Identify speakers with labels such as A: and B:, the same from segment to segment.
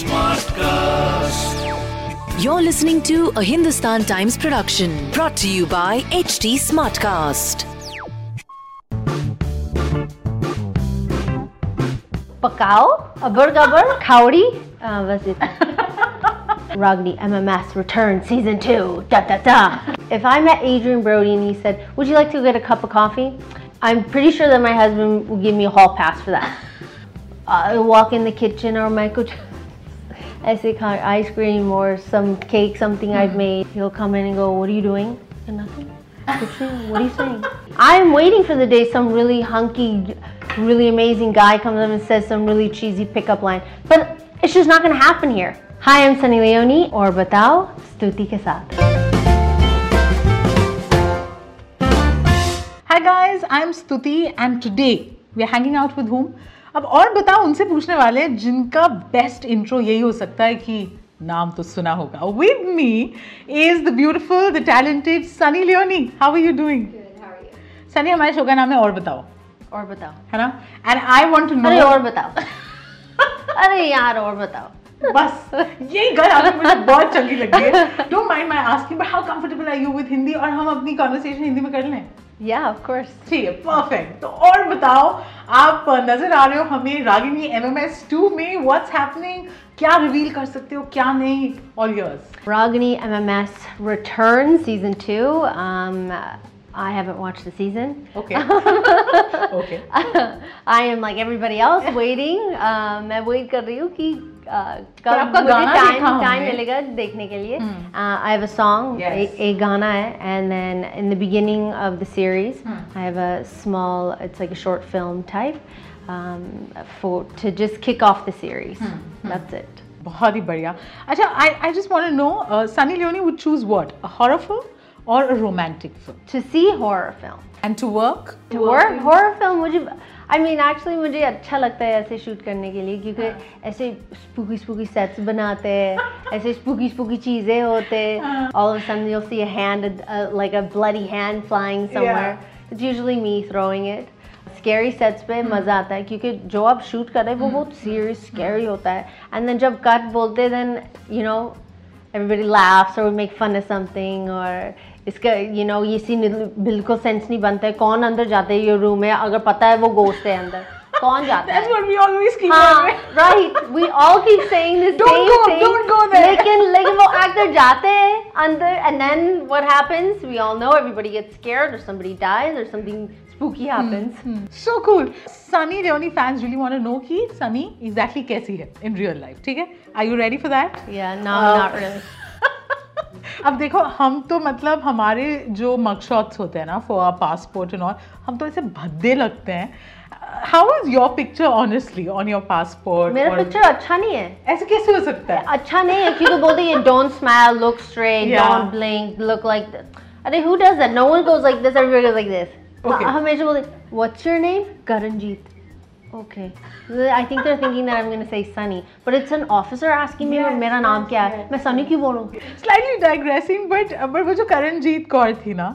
A: Smartcast.
B: You're listening to a Hindustan Times production brought to you by HT Smartcast.
C: Pakao, abur gabar, khawdi, was it? Ragini MMS Return Season 2, da da da. If I met Adrien Brody and he said, Would you like to get a cup of coffee? I'm pretty sure that my husband will give me a hall pass for that. I walk in the kitchen or Michael, I say ice cream or some cake, something I've hmm. made. He'll come in and go, what are you doing? And nothing. What are you saying? I'm waiting for the day some really hunky, really amazing guy comes up and says some really cheesy pickup line. But it's just not going to happen here. Hi, I'm Sunny Leone, or Batao, Stuti Kesat.
D: Hi guys, I'm Stuti and today we're hanging out with whom? अब और बताओ उनसे पूछने वाले हैं जिनका best intro यही हो सकता है कि नाम तो सुना होगा। With me is the beautiful the talented Sunny Leone how are you doing Sunny हमारे शो का नाम है और बताओ।
C: और बताओ।
D: है ना? And I want to know
C: अरे और बताओ। अरे यार और बताओ।
D: बस यही गल आपको मुझे बहुत चंगी लगी है। Don't mind my asking but how comfortable are you with Hindi और हम अपनी कन्वर्सेशन हिंदी में कर लें?
C: या ऑफ कोर्स
D: ठीक है परफेक्ट तो और बताओ आप नजर आ रहे हो हमें रागिनी एमएमएस 2 में व्हाट्स हैपनिंग क्या रिवील कर सकते हो क्या नहीं all yours
C: Ragini MMS return season 2 um I haven't watched the season.
D: Okay okay
C: I am like everybody else waiting. Uh, मैं wait कर रही हूँ कि uh, कब
D: आपका
C: मुझे
D: गाना
C: time
D: देखा
C: time
D: हमने।
C: मिलेगा देखने के लिए.
D: Hmm.
C: Uh, I have a song,
D: Yes.
C: एक एक गाना है, and then in the beginning of the series,
D: Hmm.
C: I have a small, it's like a short film type, um, for to just kick off the series.
D: Hmm.
C: That's it.
D: बहुत ही बढ़िया अच्छा आई I just want to no Sunny Leone would choose what a horror film और a romantic film
C: To see horror film.
D: And to work
C: To work horror film मुझे I mean actually मुझे अच्छा लगता है ऐसे शूट करने के लिए क्योंकि हाँ. ऐसे स्पूकी स्पूकी सेट्स बनाते हैं ऐसे स्पूकी स्पूकी चीज़ें होते हैं। All see hand like a bloody hand flying somewhere it's usually me throwing it scary sets पे hmm. मज़ा आता है क्योंकि जो आप शूट कर रहे हैं वो hmm. बहुत सीरियस स्केरी होता है। एंड देन जब कट बोलते हैं then you know everybody laughs or we make fun of something or इसका यू नो ये सीन बिल्कुल सेंस नहीं बनता है। कौन अंदर जाते है ये रूम में? अगर पता है वो गोश्त है अंदर। कौन जाता
D: That's
C: है
D: what we always keep
C: हाँ right we all keep
D: saying
C: this
D: same
C: thing
D: don't go there
C: लेकिन लेकिन वो एक्टर जाते हैं अंदर and then what happens we all know everybody gets scared or somebody dies or something spooky happens.
D: Hmm, hmm. So cool. Sunny Deoni fans really want to know कि Sunny exactly कैसी है in real life. ठीक है? Are you ready for that?
C: Yeah, no,
D: uh,
C: not really.
D: अब देखो हम तो मतलब हमारे जो मगशॉट्स होते हैं ना फॉर पासपोर्ट एंड ऑल हम तो ऐसे भद्दे लगते हैं how is your picture honestly on your passport
C: मेरा पिक्चर अच्छा नहीं है
D: ऐसे कैसे हो सकता है
C: अच्छा नहीं है क्योंकि बोलते हैं don't smile look straight
D: Yeah.
C: don't blink look like this अरे who does that no one goes like this everybody goes like this
D: Okay.
C: ह- हमेशा बोलते what's your name Karanjeet okay I think they're thinking that I'm going to say Sunny but it's an officer asking me
D: Yes,
C: मेरा नाम क्या है. मैं सनी क्यों बोलूँ
D: स्लाइटली डाइग्रेसिंग बट बट वो जो करणजीत कौर थी ना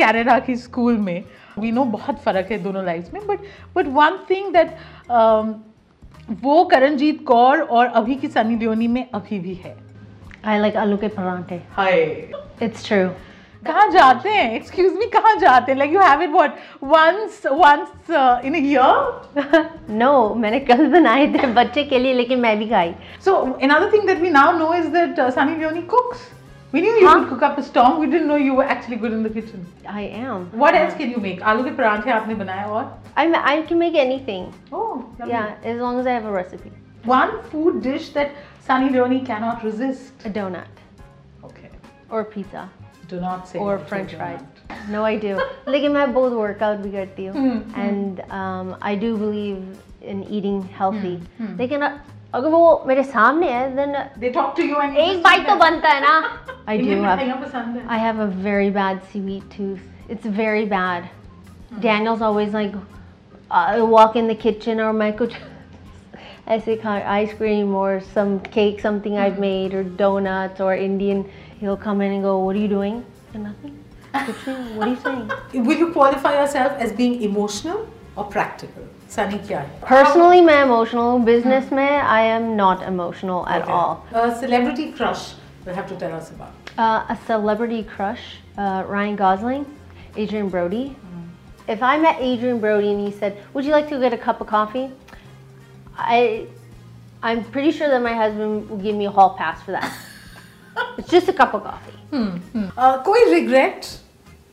D: कनाडा की स्कूल में वी नो बहुत फ़र्क है दोनों लाइफ में but but one thing that वो करणजीत कौर और अभी की सनी लियोनी में अभी भी है।
C: I like आलू के परांठे
D: हाय
C: it's true.
D: कहाँ जाते हैं? एक्सक्यूज मी कहाँ जाते हैं? Like you have it what once once in a year
C: no मैंने कल बनाए थे बच्चे के लिए लेकिन मैं भी खाई।
D: So another thing that we now know is that uh, Sunny Leone cooks. We knew you
C: Huh?
D: could cook up a storm. We didn't know you were actually good in the kitchen.
C: I am
D: What else can you make? आलू के पराठे आपने बनाए और?
C: I, I can make anything
D: Oh, lovely.
C: yeah as long as I have a recipe
D: One food dish that Sunny Leone cannot resist.
C: a donut
D: Okay.
C: or pizza
D: Do not say.
C: or
D: no to
C: french
D: a
C: fries.
D: donut.
C: No, I do. लेकिन मैं बहुत workout भी करती हूँ
D: हम्म,
C: and um, I do believe in eating healthy.
D: हम्म।
C: लेकिन अगर वो मेरे सामने है then
D: They talk to you and you
C: एक
D: just
C: बाइट
D: eat
C: तो
D: them.
C: बनता है ना I do have. I have a very bad seaweed tooth. It's very bad.
D: Mm -hmm.
C: Daniel's always like, uh, I walk in the kitchen or Michael. I say ice cream or some cake, something mm
D: -hmm.
C: I've mm-hmm. made, or donuts or Indian. He'll come in and go, "What are you doing?" And nothing. what are you saying?
D: Will you qualify yourself as being emotional or practical? Sunny kya
C: Personally, my emotional. Business mm I am not emotional at okay. all.
D: A celebrity crush. Have to tell us about.
C: Uh, a celebrity crush, uh, Ryan Gosling, Adrien Brody. Mm. If I met Adrien Brody and he said, "Would you like to get a cup of coffee?" I, I'm pretty sure that my husband will give me a hall pass for that. it's just a cup of coffee. Hmm. Hmm.
D: Uh, कोई regret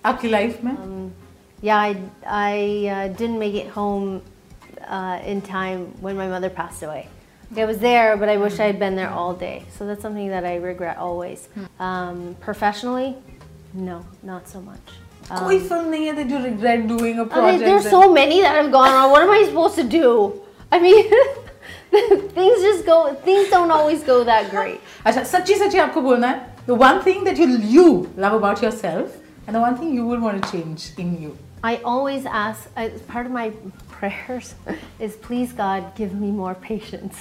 D: आपकी life में?
C: Um, yeah, I, I uh, didn't make it home uh, in time when my mother passed away. I was there, but I wish I had been there all day. So that's something that I regret always. Um, professionally, no, not so much.
D: कोई film नहीं है that you regret doing a
C: I mean,
D: project?
C: there's
D: that-
C: so many that have gone on. What am I supposed to do? I mean, things just go. Things don't always go that great.
D: अच्छा सच्ची सच्ची आपको बोलना है the one thing that you you love about yourself and the one thing you would want to change in you
C: I always ask. I, part of my prayers is, please God, give me more patience.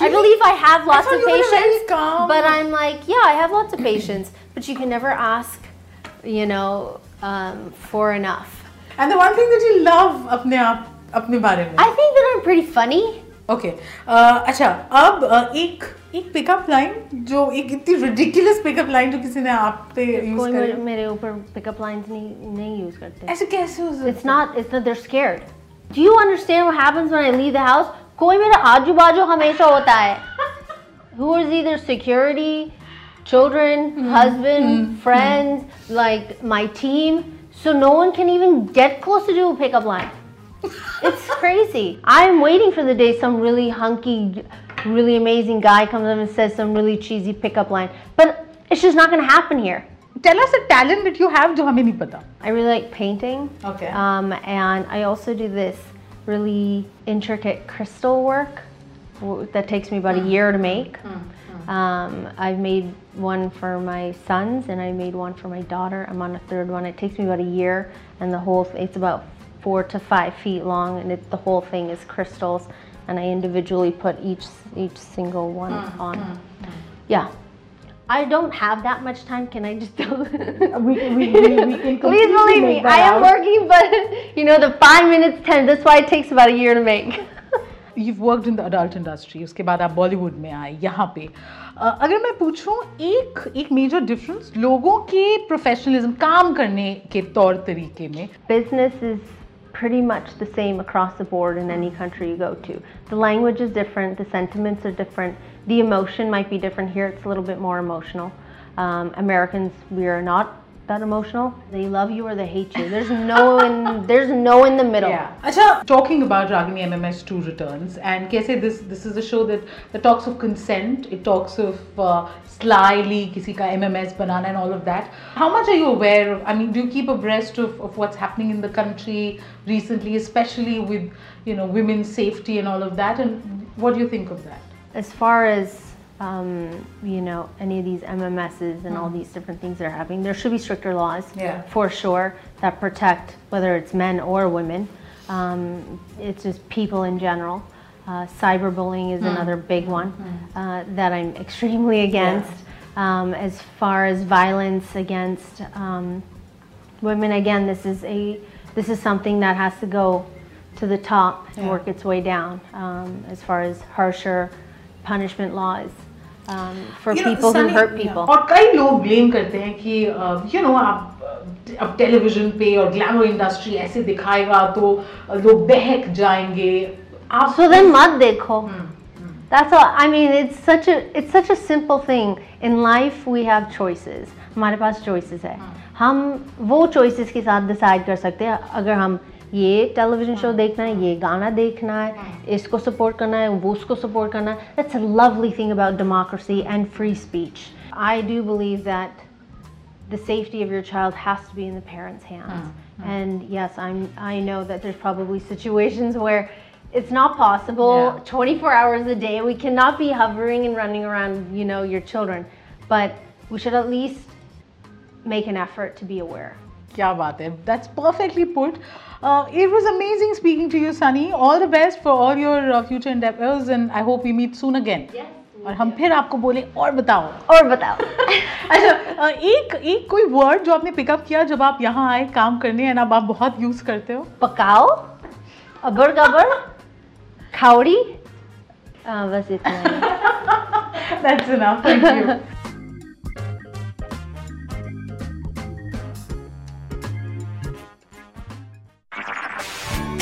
C: I
D: Really?
C: believe I have lots
D: thought
C: of
D: you were very
C: patience,
D: calm.
C: but I'm like, yeah, I have lots of patience, but you can never ask, you know, um, for enough.
D: and the one thing that you love अपने आप अपने बारे में
C: I think that I'm pretty funny.
D: Okay अच्छा अब uh, एक एक pickup line जो एक इतनी ridiculous पिकअप लाइन जो किसी ने आप पे यूज
C: कोई मेरे,
D: करी
C: मेरे ऊपर pickup lines नहीं नहीं use करते.
D: ऐसे कैसे हो सकता
C: It's not. It's that they're scared. Do you understand what happens when I leave the house? कोई मेरा आजू बाजू हमेशा होता है. Who is either security, children, husband, friends, like my team. So no one can even get close to do a pickup line. It's crazy. I'm waiting for the day some really hunky, really amazing guy comes up and says some really cheesy pickup line. But it's just not going to happen here.
D: tell us a talent that you have जो हमें नहीं पता
C: I really like painting.
D: Okay.
C: Um, and I also do this really intricate crystal work w- that takes me about a year to make. Um, I've made one for my sons and I made one for my daughter. I'm on a third one. It takes me about a year, and the whole it's about four to five feet long, and it, the whole thing is crystals. And I individually put each each single one on. Yeah. I don't have that much time. Can I just tell?
D: we, we, we, we can
C: Please believe me, I am working, but you know the five minutes, ten. That's why it takes about a year to make.
D: You've worked in the adult industry, उसके बाद आप बॉलीवुड में आए यहाँ पे अ, अगर मैं पूछूं एक एक मेजर डिफरेंस लोगों के प्रोफेशनलिज्म काम करने के तौर तरीके में
C: Business is pretty much the same across the board in any country you go to. The language is different, the sentiments are different, the emotion might be different. Here, it's a little bit more emotional. Um, Americans, we are not that emotional. They love you or they hate you. There's no in there's no in the middle.
D: Yeah. Acha, talking about Ragini MMS two returns and kaise this this is a show that that talks of consent. It talks of uh, slyly kisi ka MMS banana and all of that. How much are you aware of? I mean, do you keep abreast of, of what's happening in the country recently, especially with you know women's safety and all of that? And what do you think of that?
C: As far as um, you know, any of these MMSs and all these different things that are happening, there should be stricter laws
D: Yeah.
C: for sure that protect whether it's men or women. Um, it's just people in general. Uh, cyberbullying is another big one uh, that I'm extremely against. Um, as far as violence against um, women, again, this is a this is something that has to go to the top and
D: Yeah.
C: work its way down. Um, as far as harsher punishment laws for people who hurt people
D: और कई लोग blame करते हैं कि uh, you know आप uh, अब television पे और ग्लैमर इंडस्ट्री ऐसे दिखाएगा तो लोग बहक जाएँगे आप
C: सो देन मत देखो हम्म, हम्म। That's all. I mean, it's such a it's such a simple thing. In life, we have choices. हमारे पास choices है. हाँ। हम वो choices के साथ decide कर सकते हैं अगर हम ये टेलीविजन शो देखना है ये गाना देखना है इसको सपोर्ट करना है वो उसको सपोर्ट करना है that's a lovely thing about democracy and free speech I do believe that the safety of your child has to be in the parents' hands. And yes, I'm I know that there's probably situations where it's not possible
D: Yeah.
C: 24 hours a day. We cannot be hovering and running around, you know, your children. But we should at least make an effort to be aware.
D: क्या बात है? That's perfectly put it was amazing speaking to you Sunny all the best for all your future and I hope you meet soon again और हम फिर आपको बोले और बताओ।
C: और बताओ।
D: अच्छा uh, एक एक कोई वर्ड जो आपने पिकअप किया जब आप यहाँ आए काम करने एंड अब आप बहुत यूज़ करते हो?
C: पकाओ अबर गबर खाउड़ी बस इतना
D: That's enough. Thank you.